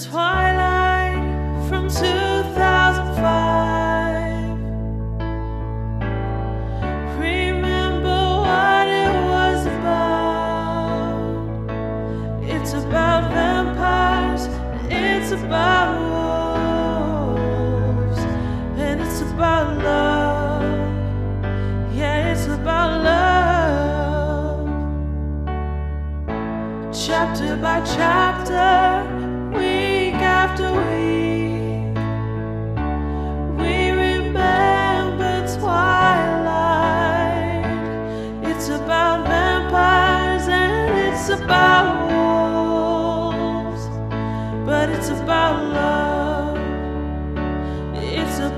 Twilight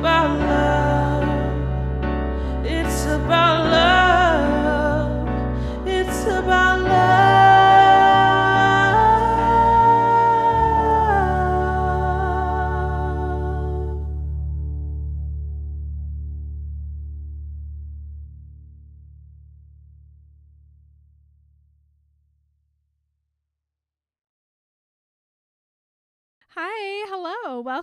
about love.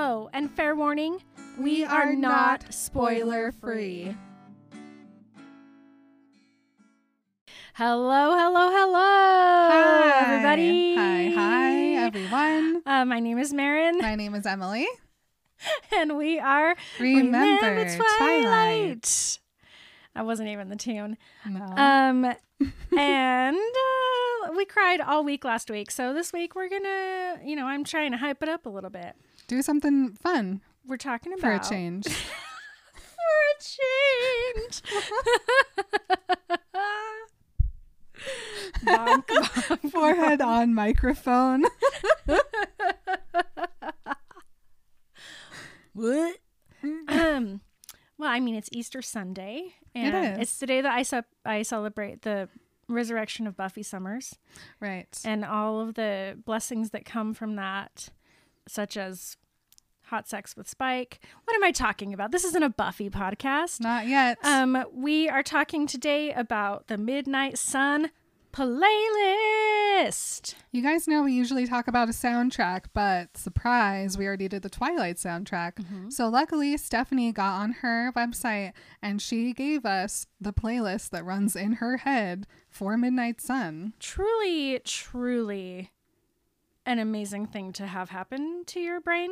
Oh, and fair warning, we, are, not spoiler free. Hello, hello, hello, Hi. everybody. Hi, hi, everyone. Uh, my name is Marin, My name is Emily. and we are Remember, Twilight. I wasn't even the tune. No. Um, and uh, we cried all week last week. So this week we're gonna, you know, I'm trying to hype it up a little bit. Do something fun We're talking about for a change. For a change. Bonk, bonk. Forehead on microphone. What? um, well, I mean, it's Easter Sunday, and it's the day that I I celebrate the resurrection of Buffy Summers right. and all of the blessings that come from that, such as hot sex with Spike. What am I talking about? This isn't a Buffy podcast. Not yet. Um, we are talking today about the Midnight Sun playlist. You guys know we usually talk about a soundtrack, but surprise, we already did the Twilight soundtrack. Mm-hmm. So luckily, Stephenie got on her website and she gave us the playlist that runs in her head for Midnight Sun. Truly, truly an amazing thing to have happen to your brain.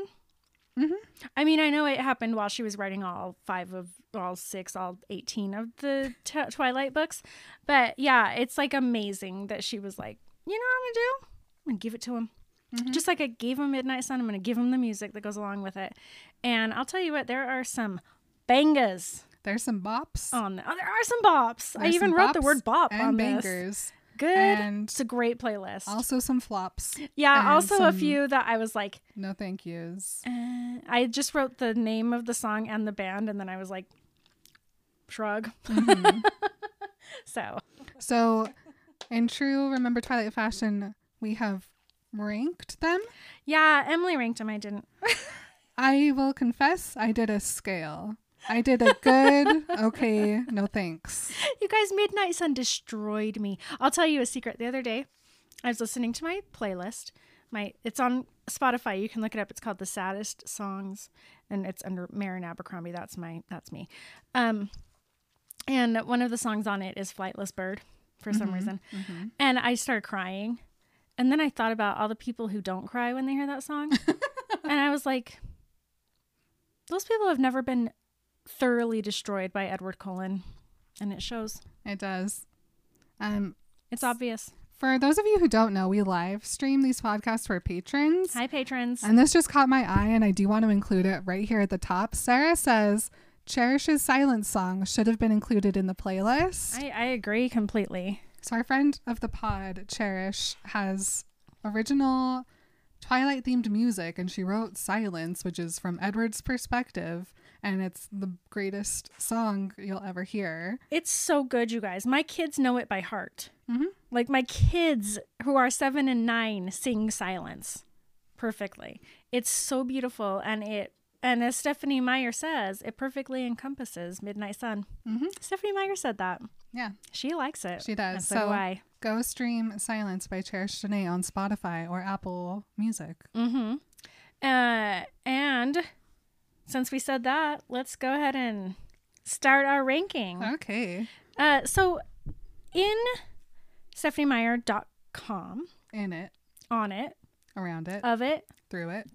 Mhm. I mean, I know it happened while she was writing all five of, all six, all 18 of the t- Twilight books. But yeah, it's like amazing that she was like, you know what I'm going to do? I'm going to give it to him. Just like I gave him Midnight Sun, I'm going to give him the music that goes along with it. And I'll tell you what, there are some bangers There's some bops. on the, oh, there are some bops. I even wrote the word bop on this. Good. And it's a great playlist. Also some flops. yeah, also a few that I was like, No thank yous. uh, I just wrote the name of the song and the band, and then I was like, shrug. Mhm. So so, in true Remember Twilight fashion, we have ranked them. yeah, Emily ranked them. I didn't. I will confess, I did a scale. I did a good, okay, no thanks. You guys, Midnight Sun destroyed me. I'll tell you a secret. The other day, I was listening to my playlist. My it's on Spotify. You can look it up. It's called the saddest songs, and it's under Marin Abercrombie. That's my that's me. Um, and one of the songs on it is "Flightless Bird" for some reason, and I started crying. And then I thought about all the people who don't cry when they hear that song, and I was like, those people have never been thoroughly destroyed by Edward Cullen, and it shows. It does. Um, It's obvious. for those of you who don't know, we live stream these podcasts for patrons. Hi, patrons. And this just caught my eye, and I do want to include it right here at the top. Sarah says, Cherish's silence song should have been included in the playlist. I, I agree completely. So our friend of the pod, Cherish, has original Twilight themed music, and she wrote Silence, which is from Edward's perspective, and it's the greatest song you'll ever hear. It's so good, you guys. My kids know it by heart. Mhm. Like my kids who are seven and nine sing Silence perfectly. It's so beautiful, and it and as Stephenie Meyer says, it perfectly encompasses Midnight Sun. Mhm. Stephenie Meyer said that. Yeah, She likes it. She does. And so, So- do I. go stream Silence by Cherish Danae on Spotify or Apple Music. Mm-hmm. Uh, and since we said that, let's go ahead and start our ranking. Okay. Uh, so in stepheniemeyer.com, In it, on it, around it, of it, through it,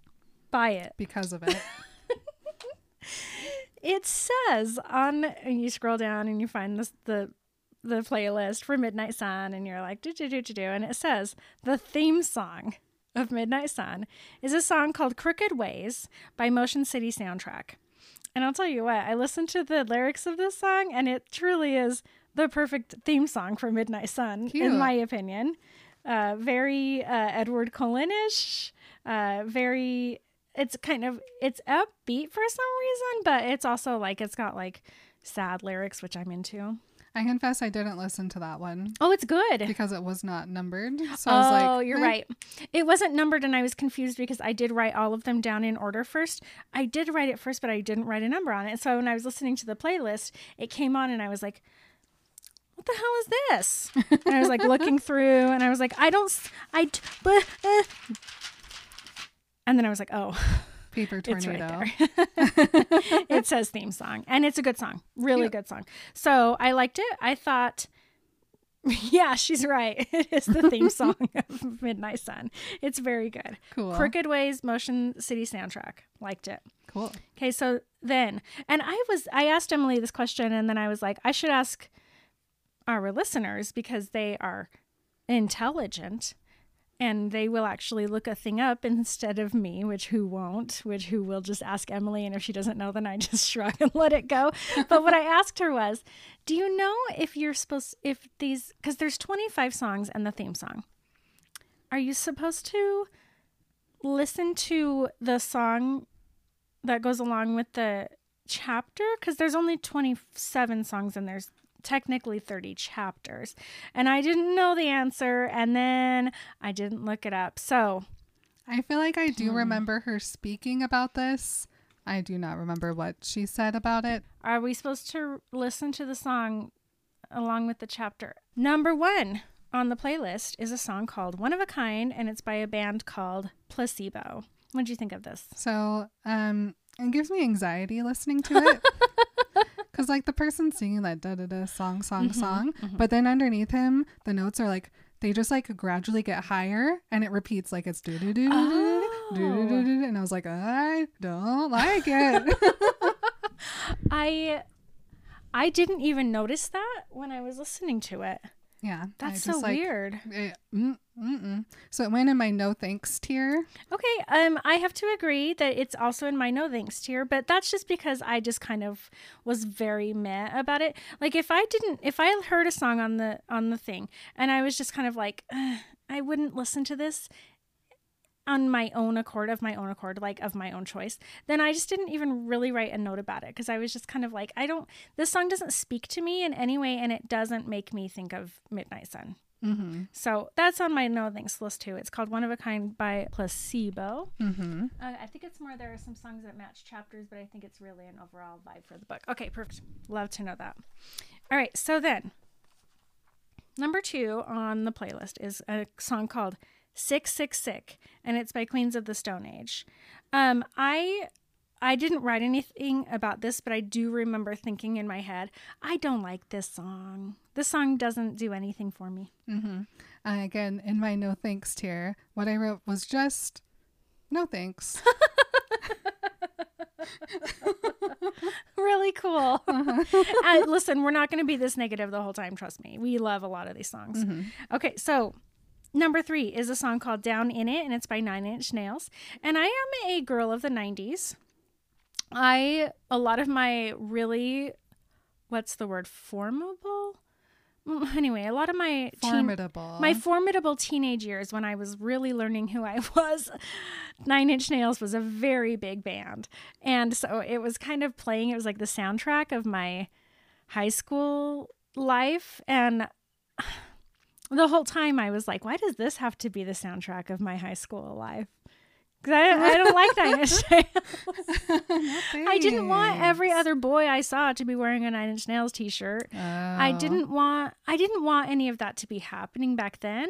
by it, because of it. it says on, and you scroll down and you find this, the the playlist for Midnight Sun, and you're like, do do do do do, and it says the theme song of Midnight Sun is a song called "Crooked Ways" by Motion City Soundtrack. And I'll tell you what, I listened to the lyrics of this song, and it truly is the perfect theme song for Midnight Sun, Cute. in my opinion. Uh, very uh, Edward Cullen-ish, uh, very. It's kind of it's upbeat for some reason, but it's also like it's got like sad lyrics, which I'm into. I confess I didn't listen to that one Oh, it's good. because it was not numbered. So oh, I was like, Oh, you're eh. right. It wasn't numbered, and I was confused because I did write all of them down in order first. I did write it first, but I didn't write a number on it. So when I was listening to the playlist, it came on, and I was like, "What the hell is this?" and I was like looking through, and I was like, "I don't, I, but," uh. and then I was like, "Oh." Paper It's Tornado. right there. it says theme song, and it's a good song, really Cute. good song. So I liked it. I thought, yeah, she's right. It is the theme song of Midnight Sun. It's very good. Cool. Crooked Ways Motion City soundtrack. Liked it. Cool. Okay, so then, and I was, I asked Emily this question, and then I was like, I should ask our listeners because they are intelligent and they will actually look a thing up instead of me, which who won't, which who will just ask Emily, and if she doesn't know, then I just shrug and let it go. But what I asked her was, do you know if you're supposed, if these, because there's 25 songs and the theme song, are you supposed to listen to the song that goes along with the chapter because there's only 27 songs and there's technically 30 chapters and i didn't know the answer and then i didn't look it up so I feel like I do Hmm. remember her speaking about this. I do not remember what she said about it. are we supposed to listen to the song along with the chapter number one on the playlist is a song called one of a kind and it's by a band called placebo what do you think of this So, um, it gives me anxiety listening to it. because like the person singing that da da da song song mm-hmm, song, mm-hmm. but then underneath him the notes are like they just like gradually get higher and it repeats like it's do do do do do do and I was like I don't like it. I I didn't even notice that when I was listening to it yeah, that's so like, weird eh, mm, mm-mm. So it went in my no thanks tier. Okay, um, I have to agree that it's also in my no thanks tier, but that's just because I just kind of was very meh about it. Like if I didn't, if I heard a song on the on the thing and I was just kind of like, I wouldn't listen to this on my own accord, of my own accord, like of my own choice, then I just didn't even really write a note about it because I was just kind of like, I don't, this song doesn't speak to me in any way, and it doesn't make me think of Midnight Sun. Mm-hmm. So that's on my no thanks list too. It's called One of a Kind by Placebo. Mm-hmm. Uh, I think it's more there are some songs that match chapters, but I think it's really an overall vibe for the book. Okay, perfect. Love to know that. All right, so then number two on the playlist is a song called Sick Sick Sick, and it's by Queens of the Stone Age. Um, I I didn't write anything about this, but I do remember thinking in my head, I don't like this song. This song doesn't do anything for me. Mm-hmm. Uh, again, in my no thanks tier, what I wrote was just no thanks. really cool. uh, listen, we're not going to be this negative the whole time. Trust me. We love a lot of these songs. Okay, so number three is a song called Down in It, and it's by Nine Inch Nails. And I am a girl of the 90s. I, a lot of my really, what's the word, formable? mm, anyway, a lot of my teen- Formidable. my formidable teenage years when I was really learning who I was, Nine Inch Nails was a very big band. And so it was kind of playing, it was like the soundtrack of my high school life. And the whole time I was like, why does this have to be the soundtrack of my high school life? Because I, I don't like Nine Inch Nails. I didn't want every other boy I saw to be wearing a Nine Inch Nails t-shirt. I Oh. didn't want I didn't want any of that to be happening back then.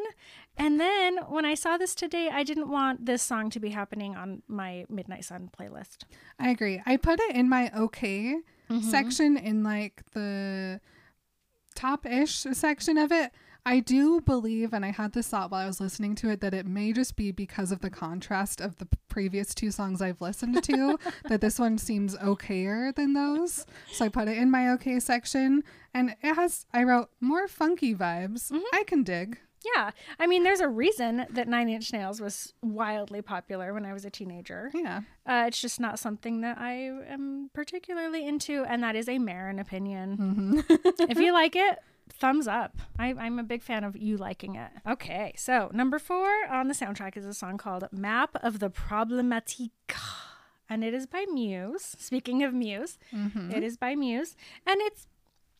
And then when I saw this today, I didn't want this song to be happening on my Midnight Sun playlist. I agree. I put it in my okay Mm-hmm. section in like the top ish section of it. I do believe, and I had this thought while I was listening to it, that it may just be because of the contrast of the previous two songs I've listened to that this one seems okayer than those. So I put it in my okay section, and it has, I wrote more funky vibes. Mm-hmm. I can dig. Yeah. I mean, there's a reason that Nine Inch Nails was wildly popular when I was a teenager. Yeah. Uh, it's just not something that I am particularly into, and that is a Marin opinion. Mm-hmm. if you like it, thumbs up. I, I'm a big fan of you liking it. Okay, so number four on the soundtrack is a song called Map of the Problematique. And it is by Muse. Speaking of Muse, Mm-hmm. it is by Muse. And it's,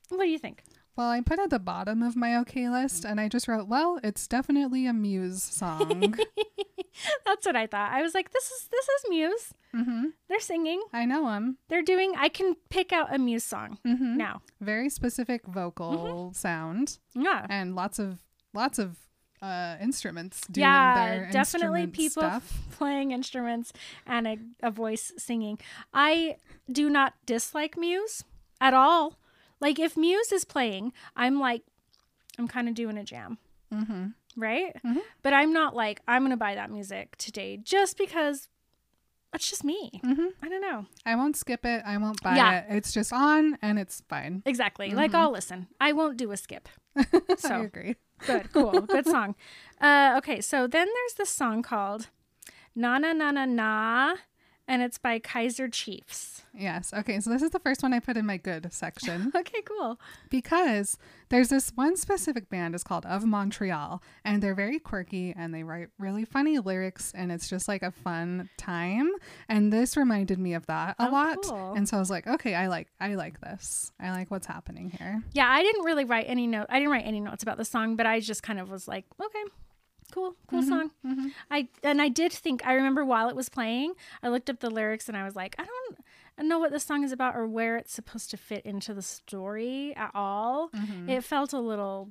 what do you think? Well, I put at the bottom of my okay list, and I just wrote, well, it's definitely a Muse song. That's what I thought. I was like, this is this is Muse. mm-hmm. They're singing. I know them. They're doing. I can pick out a Muse song Mm-hmm. now. Very specific vocal Mm-hmm. sound Yeah. and lots of lots of uh, instruments doing yeah, their definitely people stuff. playing instruments and a, a voice singing. I do not dislike Muse at all. Like if Muse is playing, I'm like, I'm kind of doing a jam, Mm-hmm. right? Mhm. But I'm not like I'm gonna buy that music today just because it's just me. Mm-hmm. I don't know I won't skip it. I won't buy Yeah. it. It's just on and it's fine. exactly. Like I'll listen. I won't do a skip. I So agree. good, cool, good song. Uh, okay, so then there's this song called "Na Na Na Na Na," and it's by Kaiser Chiefs. Yes. Okay. So this is the first one I put in my good section Okay, cool. because there's this one specific band. It's called Of Montreal, and they're very quirky and they write really funny lyrics, and it's just like a fun time. And this reminded me of that a Oh, lot. cool. And so I was like, okay, I like, I like this. I like what's happening here. Yeah, I didn't really write any note. I didn't write any notes about the song, but I just kind of was like, okay, cool, cool song. I and I did think. I remember while it was playing, I looked up the lyrics and I was like, I don't know what this song is about or where it's supposed to fit into the story at all. Mm-hmm. It felt a little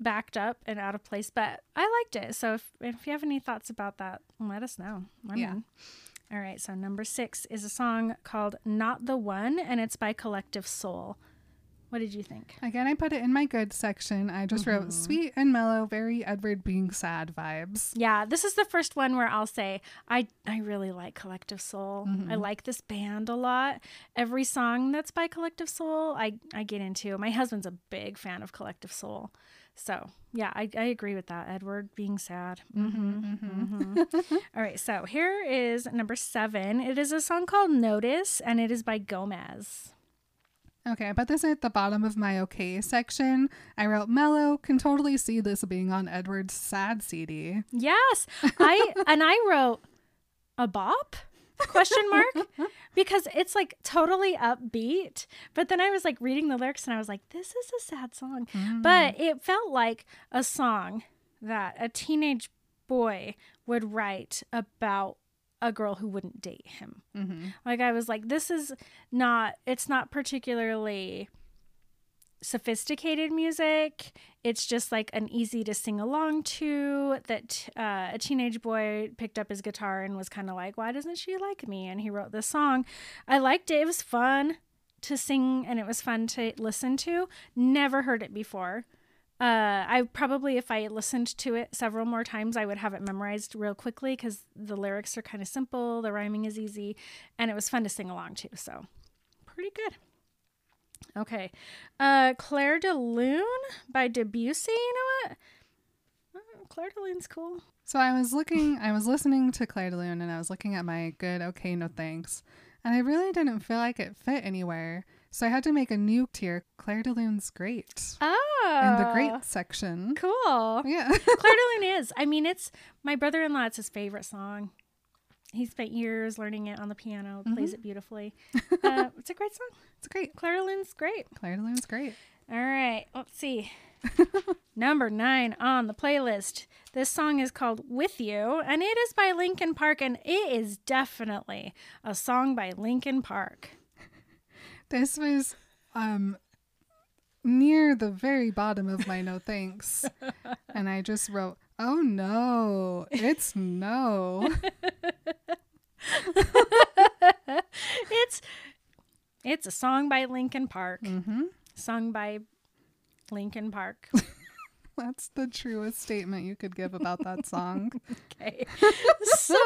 backed up and out of place, but I liked it. So if if you have any thoughts about that, let us know. I'm Yeah. in. All right, so number six is a song called Not the One, and it's by Collective Soul. What did you think? Again, I put it in my good section. I just Mm-hmm. wrote sweet and mellow, very Edward being sad vibes. Yeah, this is the first one where I'll say I I really like Collective Soul. I like this band a lot. Every song that's by Collective Soul, I I get into. My husband's a big fan of Collective Soul. So, yeah, I, I agree with that. Edward being sad. hmm All right, so here is number seven. It is a song called Notice, and it is by Gomez. Okay, I put this at the bottom of my okay section. I wrote mellow, can totally see this being on Edward's sad CD. Yes, I and I wrote a bop question mark because it's like totally upbeat. But then I was like reading the lyrics and I was like, this is a sad song. But mm. it felt like a song that a teenage boy would write about a girl who wouldn't date him. Mm-hmm. Like I was like, this is not. It's not particularly sophisticated music. It's just like an easy to sing along to that uh, a teenage boy picked up his guitar and was kind of like, why doesn't she like me? And he wrote this song. I liked it. It was fun to sing and it was fun to listen to. Never heard it before. Uh, I probably, if I listened to it several more times, I would have it memorized real quickly because the lyrics are kind of simple, the rhyming is easy, and it was fun to sing along to. So, pretty good. Okay. Uh Clair de Lune by Debussy, you know what? Uh, Clair de Lune's cool. So I was looking, I was listening to Clair de Lune and I was looking at my good, okay, no thanks. And I really didn't feel like it fit anywhere. So I had to make a new tier. Clair de Lune's great. Oh, in the great section. Cool. Yeah. Claire de Lune is. I mean, it's my brother in law. It's his favorite song. He spent years learning it on the piano. Plays it beautifully. uh, it's a great song. it's great. Clair de Lune's great. Clair de Lune's great. All right, let's see. Number nine on the playlist. This song is called With You, and it is by Linkin Park, and it is definitely a song by Linkin Park. This was um near the very bottom of my no thanks. and I just wrote, "Oh no. It's no." It's it's a song by Linkin Park, mm-hmm. sung by Linkin Park. That's the truest statement you could give about that song. Okay. so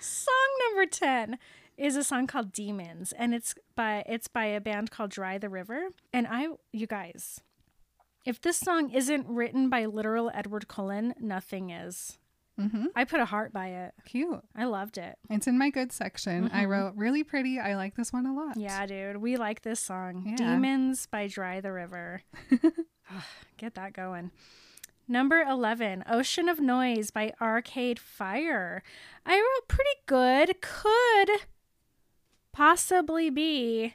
song number 10 is a song called Demons and it's by it's by a band called Dry the River and I you guys if this song isn't written by literal Edward Cullen nothing is. mhm. I put a heart by it. Cute. I loved it. It's in my good section. I wrote really pretty. I like this one a lot. Yeah, dude, we like this song. Yeah. Demons by Dry the River. Get that going. Number 11, Ocean of Noise by Arcade Fire. I wrote pretty good. Could possibly be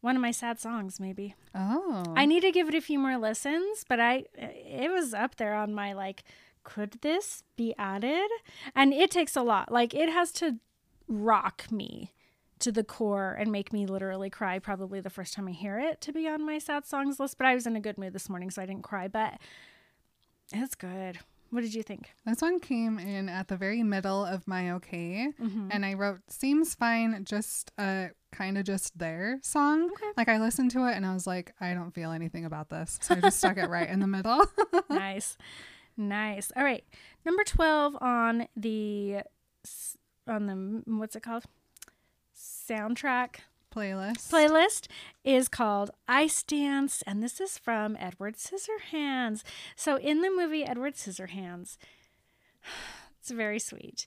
one of my sad songs, maybe. Oh. I need to give it a few more listens, but I it was up there on my like could this be added? And it takes a lot. Like it has to rock me to the core and make me literally cry probably the first time I hear it to be on my sad songs list, but I was in a good mood this morning so I didn't cry, but it's good. What did you think? This one came in at the very middle of my okay, Mm-hmm. and I wrote "seems fine," just a kind of just there song. Like I listened to it and I was like, I don't feel anything about this, so I just stuck it right in the middle. nice. Nice. All right. Number 12 on the on the what's it called? soundtrack Playlist. playlist is called Ice Dance, and this is from Edward Scissorhands. So, in the movie Edward Scissorhands, it's very sweet.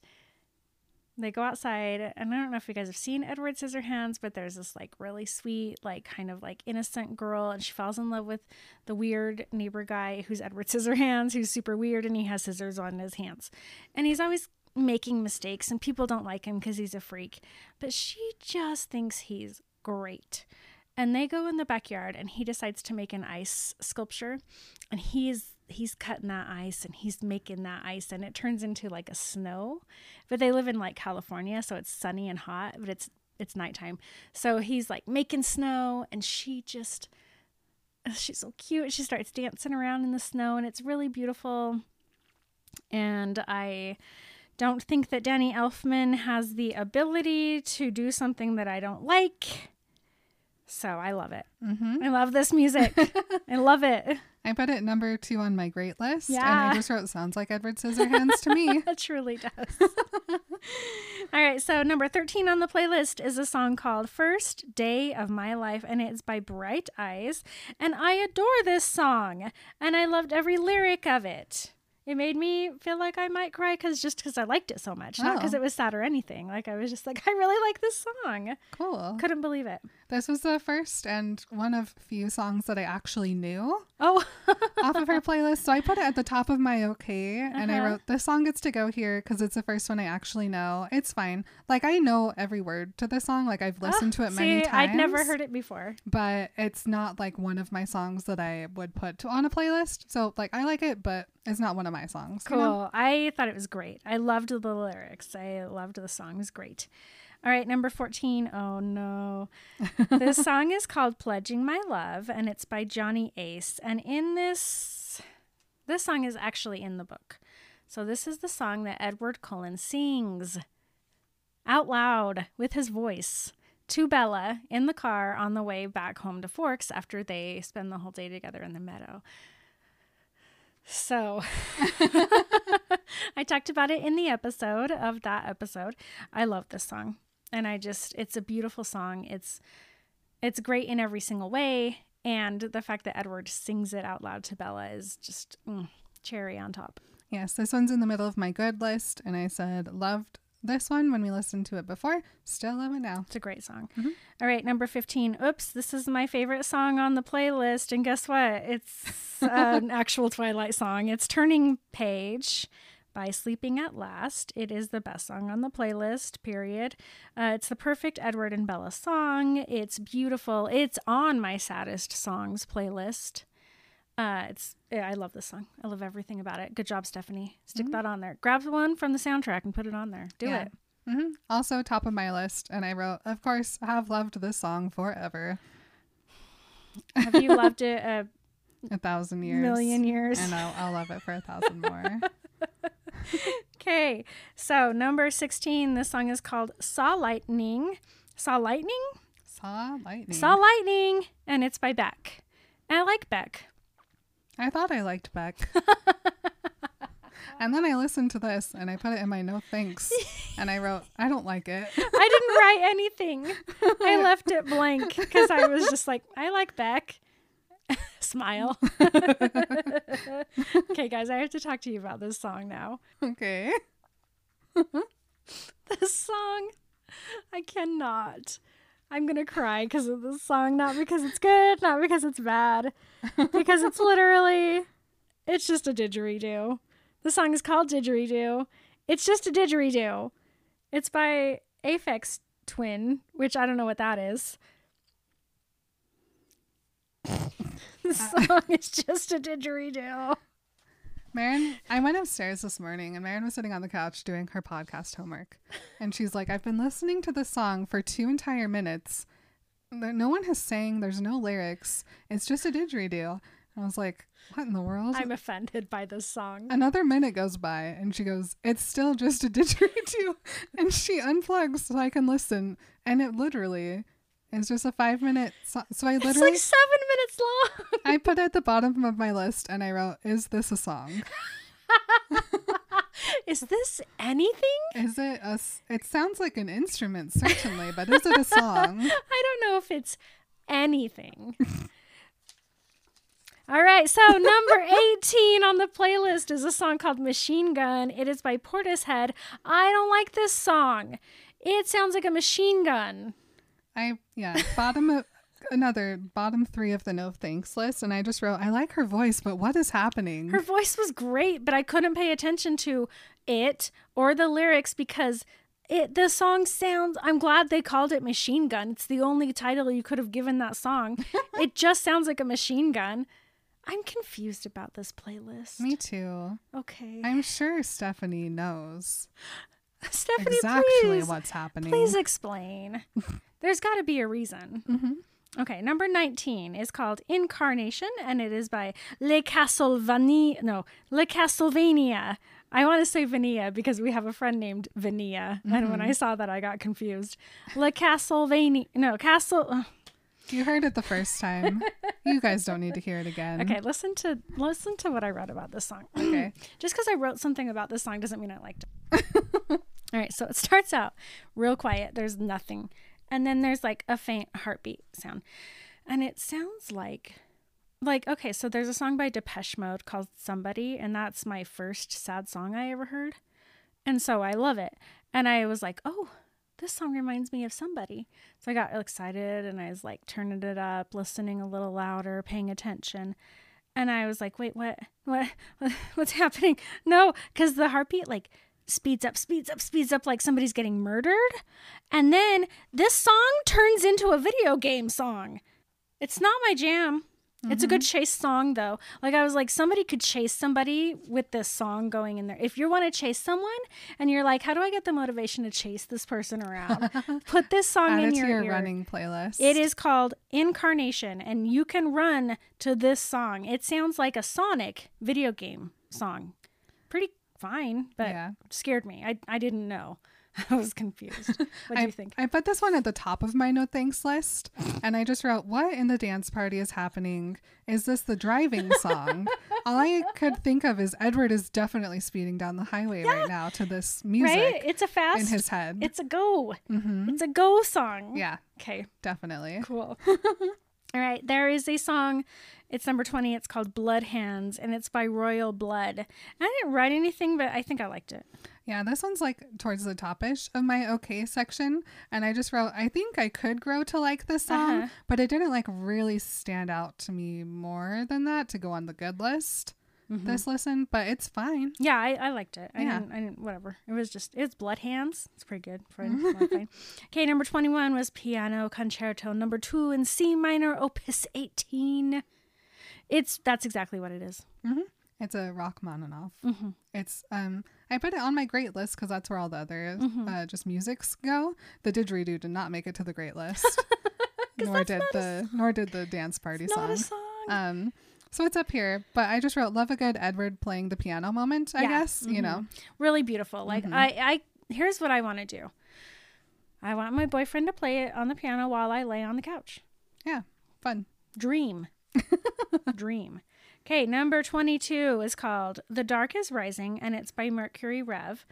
They go outside, and I don't know if you guys have seen Edward Scissorhands, but there's this like really sweet, like kind of like innocent girl, and she falls in love with the weird neighbor guy who's Edward Scissorhands, who's super weird, and he has scissors on his hands, and he's always making mistakes, and people don't like him because he's a freak, but she just thinks he's great. And they go in the backyard, and he decides to make an ice sculpture, and he's he's cutting that ice and he's making that ice and it turns into like a snow. But they live in like california so it's sunny and hot but it's it's nighttime. So he's like making snow and she just she's so cute. She starts dancing around in the snow and it's really beautiful. And i don't think that danny elfman has the ability to do something that i don't like so i love it Mm-hmm. i love this music i love it I put it number two on my great list, Yeah. and I just wrote "sounds like Edward Scissorhands" to me. It truly does. All right, so number 13 on the playlist is a song called First Day of My Life, and it's by Bright Eyes. And I adore this song, and I loved every lyric of it. It made me feel like I might cry because just because I liked it so much, not because Oh. it was sad or anything. Like I was just like, I really like this song. Cool. Couldn't believe it. This was the first and one of few songs that I actually knew Oh, off of her playlist. So I put it at the top of my okay, and I Uh-huh. wrote this song gets to go here because it's the first one I actually know. It's fine. Like I know every word to the song. Like I've listened to it many see, times. I'd never heard it before. but it's not like one of my songs that I would put on a playlist. So like I like it, but it's not one of my songs. you Cool. know? I thought it was great. I loved the lyrics. I loved the song. It was great. All right, number 14. Oh no. this song is called Pledging My Love and it's by Johnny Ace. And in this this song is actually in the book. So this is the song that Edward Cullen sings out loud with his voice to Bella in the car on the way back home to Forks after they spend the whole day together in the meadow. So I talked about it in the episode of that episode. I love this song. And I just it's a beautiful song. It's it's great in every single way and the fact that Edward sings it out loud to Bella is just mm, cherry on top. Yes, this one's in the middle of my good list, and I said loved this one when we listened to it before. Still love it now. It's a great song. Mhm. All right, number 15. Oops, this is my favorite song on the playlist. And guess what? It's an actual Twilight song. It's Turning Page by Sleeping at Last. It is the best song on the playlist, period. Uh, it's the perfect Edward and Bella song. It's beautiful. It's on my saddest songs playlist. Uh, it's yeah, I love this song. I love everything about it. Good job, Stephenie. Stick that on there. Grab one from the soundtrack and put it on there. Do Yeah. it. hmm Also, top of my list. And I wrote, of course, have loved this song forever. Have you loved it a A thousand years. million years? And I'll, I'll love it for a thousand more. Okay, so number 16, this song is called Saw Lightning. Saw Lightning? Saw lightning. Saw Lightning, and it's by Beck. And I like Beck. I thought I liked Beck. and then I listened to this and I put it in my no thanks. And I wrote, I don't like it. I didn't write anything. I left it blank because I was just like, I like Beck. Smile. okay, guys, I have to talk to you about this song now. okay. This song, I cannot. I'm gonna cry because of this song, not because it's good, not because it's bad, because it's literally, it's just a didgeridoo. The song is called Didgeridoo. It's just a didgeridoo. It's by Aphex Twin, which I don't know what that is. the uh. song is just a didgeridoo. Marin, I went upstairs this morning and Marin was sitting on the couch doing her podcast homework. And she's like, I've been listening to this song for two entire minutes. No one has sang, there's no lyrics. It's just a didgeridoo. And I was like, what in the world? I'm offended by this song. Another minute goes by and she goes, It's still just a didgeridoo. and she unplugs so I can listen. And it literally is just a five minute song. So I literally. It's like seven minutes long. I put it at the bottom of my list and I wrote, Is this a song? Is this anything? Is it a. it sounds like an instrument, certainly, but is it a song? I don't know if it's anything. All right, so number 18 on the playlist is a song called Machine Gun. It is by Portishead. I don't like this song. It sounds like a machine gun. I yeah, bottom of another bottom three of the no thanks list, and I just wrote, I like her voice, but what is happening? Her voice was great, but I couldn't pay attention to it or the lyrics because it the song sounds I'm glad they called it Machine Gun. It's the only title you could have given that song. it just sounds like a machine gun. I'm confused about this playlist. Me too. Okay. I'm sure Stephenie knows Stephenie, exactly please, what's happening. please explain. There's got to be a reason. Mhm. Okay, number 19 is called Incarnation, and it is by Le Castle Vania. No, Le Castle Vania. I want to say Vania because we have a friend named Vania, and when I saw that, I got confused. Le Castle Vania. No, Castle. You heard it the first time. you guys don't need to hear it again. Okay, listen to listen to what I wrote about this song. Okay. Just because I wrote something about this song doesn't mean I liked it. All right, so it starts out real quiet. There's nothing. And then there's like a faint heartbeat sound. And it sounds like like okay, so there's a song by Depeche Mode called Somebody and that's my first sad song I ever heard. And so I love it. And I was like, "Oh, this song reminds me of somebody." So I got excited and I was like turning it up, listening a little louder, paying attention. And I was like, "Wait, what? What? what what's happening?" No, cuz the heartbeat like speeds up, speeds up, speeds up like somebody's getting murdered. And then this song turns into a video game song. It's not my jam. It's a good mm-hmm. chase song though. Like I was like somebody could chase somebody with this song going in there. If you want to chase someone and you're like, how do I get the motivation to chase this person around? Put this song in your, your running playlist. It is called Incarnation, and you can run to this song. It sounds like a Sonic video game song. Pretty fine, but Yeah. scared me. I, I didn't know. I was confused. What do I, you think? I put this one at the top of my no thanks list, and I just wrote, "What in the dance party is happening? Is this the driving song?" All I could think of is Edward is definitely speeding down the highway right now to this music right? It's a fast. in his head. It's a go. hmm It's a go song. Yeah, Okay. definitely. Cool. All right, there is a song. It's number 20. It's called Blood Hands and it's by Royal Blood. I didn't write anything, but I think I liked it. Yeah, this one's like towards the topish of my okay section. And I just wrote, I think I could grow to like this song, Uh-huh. but it didn't like really stand out to me more than that to go on the good list this listen, but it's fine. Yeah, I, I liked it. I Yeah. didn't, I didn't, whatever. It was just, it's Blood Hands. It's pretty good. Fine. Okay, number 21 was Piano Concerto. Number two in C minor, Opus 18. It's, that's exactly what it is. It's a Rachmaninoff. Mm-hmm. It's um I put it on my great list because that's where all the other Mm-hmm. uh, just musics go. The didgeridoo did not make it to the great list, nor did the nor did the dance party Not song. song. Um, so it's up here, but I just wrote love a good Edward playing the piano moment. I Yeah. guess you know. really beautiful. Like Mm-hmm. I, I here's what I want to do. I want my boyfriend to play it on the piano while I lay on the couch. Yeah, fun. Dream. Dream. Okay, number 22 is called The Dark is Rising and it's by Mercury Rev.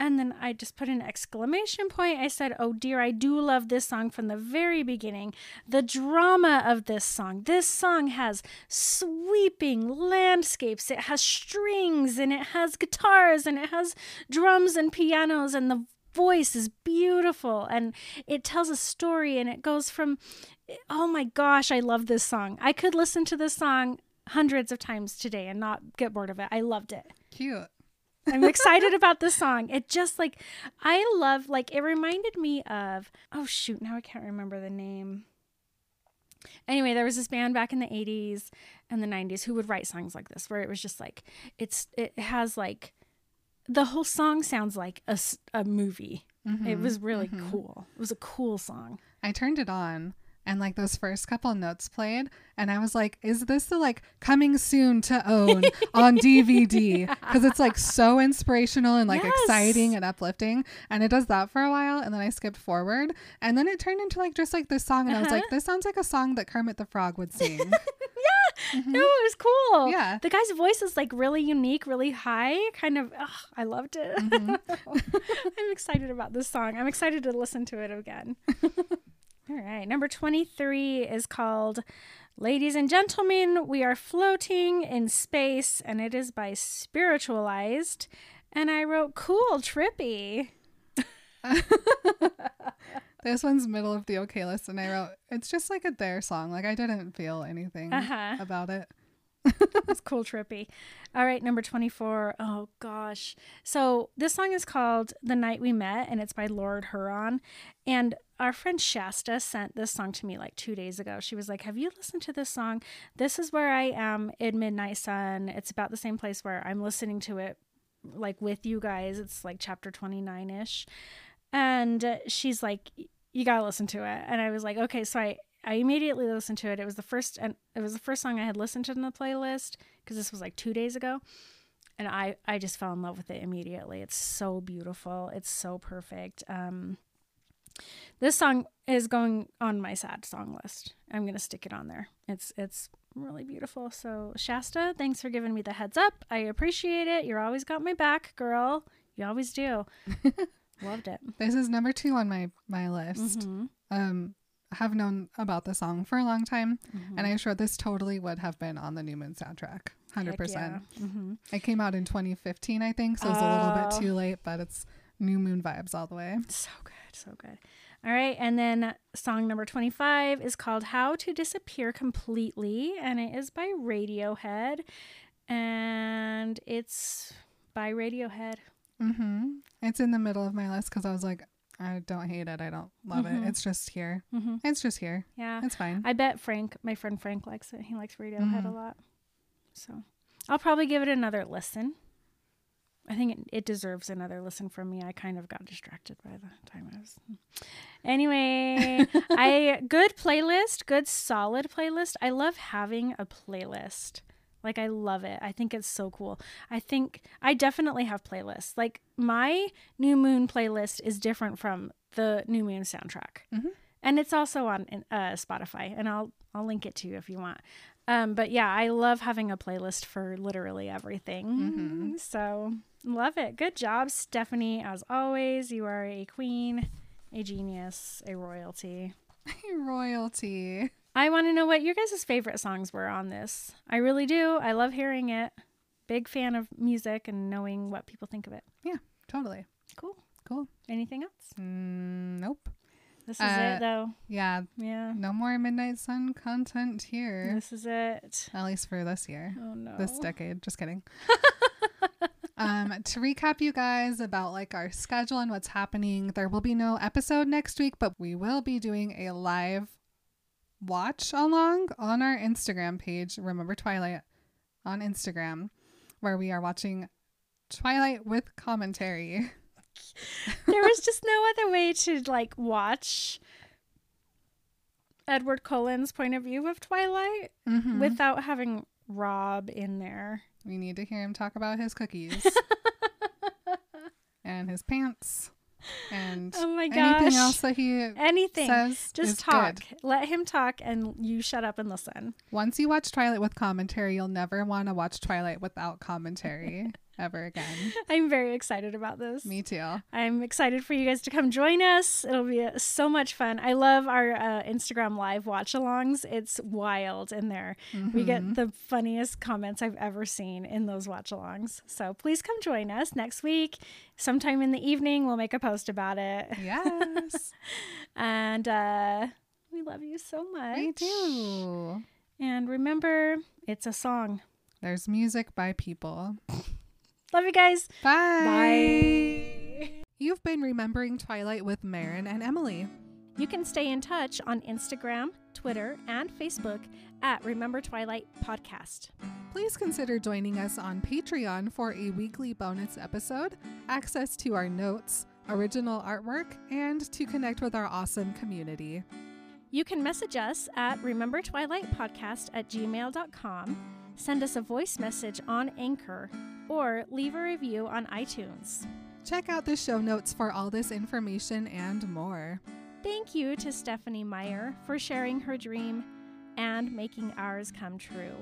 And then I just put an exclamation point. I said, Oh dear, I do love this song from the very beginning. The drama of this song. This song has sweeping landscapes, it has strings, and it has guitars, and it has drums and pianos, and the voice is beautiful. And it tells a story, and it goes from, oh my gosh, I love this song. I could listen to this song hundreds of times today and not get bored of it. I loved it. Cute. I'm excited about this song. It just like I love like it reminded me of oh shoot, now I can't remember the name. Anyway, there was this band back in the 80s and the 90s who would write songs like this where it was just like it's it has like the whole song sounds like a, a movie. It mm-hmm. was really mm-hmm. cool. It was a cool song. I turned it on and like those first couple notes played and I was like, is this the like coming soon to own on DVD? Because it's like so inspirational and like Yes. exciting and uplifting. And it does that for a while and then I skipped forward and then it turned into like just like this song and I was like, Uh-huh. this sounds like a song that Kermit the Frog would sing. Yeah. No, it was cool. Mm-hmm. Yeah. The guy's voice is like really unique, really high. Kind of, ugh, I loved it. Mm-hmm. I'm excited about this song. I'm excited to listen to it again. All right. Number 23 is called Ladies and Gentlemen, We Are Floating in Space, and it is by Spiritualized. And I wrote, cool, trippy. this one's middle of the okay list and I wrote, it's just like a their song. Like I didn't feel anything Uh-huh. about it. It's cool, trippy. All right, number 24. Oh, gosh. So this song is called The Night We Met, and it's by Lord Huron. And our friend Shasta sent this song to me like two days ago. She was like, Have you listened to this song? This is where I am in Midnight Sun. It's about the same place where I'm listening to it like with you guys. It's like chapter 29 ish. And she's like, You gotta listen to it. And I was like, Okay. So I, I immediately listened to it. It was the first and it was the first song I had listened to in the playlist because this was like two days ago. And I, I just fell in love with it immediately. It's so beautiful. It's so perfect. Um, this song is going on my sad song list. I'm gonna stick it on there. It's it's really beautiful. So Shasta, thanks for giving me the heads up. I appreciate it. You're always got my back, girl. You always do. Loved it. This is number two on my my list. Mhm. Um, have known about the song for a long time, Mm-hmm. and I'm sure this totally would have been on the New Moon soundtrack, hundred Heck percent. yeah. Mhm. It came out in 2015, I think, so it's a little Oh. bit too late, but it's New Moon vibes all the way. So good, so good. All right, and then song number 25 is called How to Disappear Completely, and it is by Radiohead. And it's by Radiohead. Mm-hmm. It's in the middle of my list because I was like, I don't hate it, I don't love Mhm. it. It's just here. Mhm. It's just here. Yeah. It's fine. I bet Frank, my friend Frank, likes it. He likes Radiohead a Mhm. lot. So I'll probably give it another listen. I think it, it deserves another listen from me. I kind of got distracted by the time I was. Anyway, I good playlist, good solid playlist. I love having a playlist. Like I love it. I think it's so cool. I think I definitely have playlists. Like my New Moon playlist is different from the New Moon soundtrack, Mhm. and it's also on uh, Spotify. And I'll I'll link it to you if you want. Um, but yeah, I love having a playlist for literally everything. Mhm. So love it. Good job, Stephenie. As always, you are a queen, a genius, a royalty. A royalty. I want to know what your guys' favorite songs were on this. I really do. I love hearing it. Big fan of music and knowing what people think of it. Yeah, totally. Cool. Cool. Anything else? Mm, nope. This is Uh, it, though. Yeah. Yeah. No more Midnight Sun content here. This is it. At least for this year. Oh no. This decade. Just kidding. um, to recap you guys about like our schedule and what's happening, there will be no episode next week, but we will be doing a live watch along on our Instagram page. Remember Twilight on Instagram, where we are watching Twilight with commentary. There was just no other way to like watch Edward Cullen's point of view of Twilight Mhm. without having Rob in there. we need to hear him talk about his cookies and his pants and Oh my gosh. anything else that he Anything. says Just talk. good. Let him talk and you shut up and listen. Once you watch Twilight with commentary, you'll never want to watch Twilight without commentary ever again. I'm very excited about this. Me too. I'm excited for you guys to come join us. It'll be uh, so much fun. I love our uh, Instagram live watch alongs. It's wild in there. We Mhm. get the funniest comments I've ever seen in those watch alongs. So please come join us next week. Sometime in the evening, we'll make a post about it. Yes, And uh, we love you so much. we do. And remember, it's a song. There's music by people. Love you guys. Bye. Bye. You've been remembering Twilight with Marin and Emily. You can stay in touch on Instagram, Twitter, and Facebook at Remember Twilight Podcast. Please consider joining us on Patreon for a weekly bonus episode, access to our notes, original artwork, and to connect with our awesome community. You can message us at Remember Twilight Podcast at gmail.com, send us a voice message on Anchor, or leave a review on iTunes. Check out the show notes for all this information and more. Thank you to Stephenie Meyer for sharing her dream and making ours come true.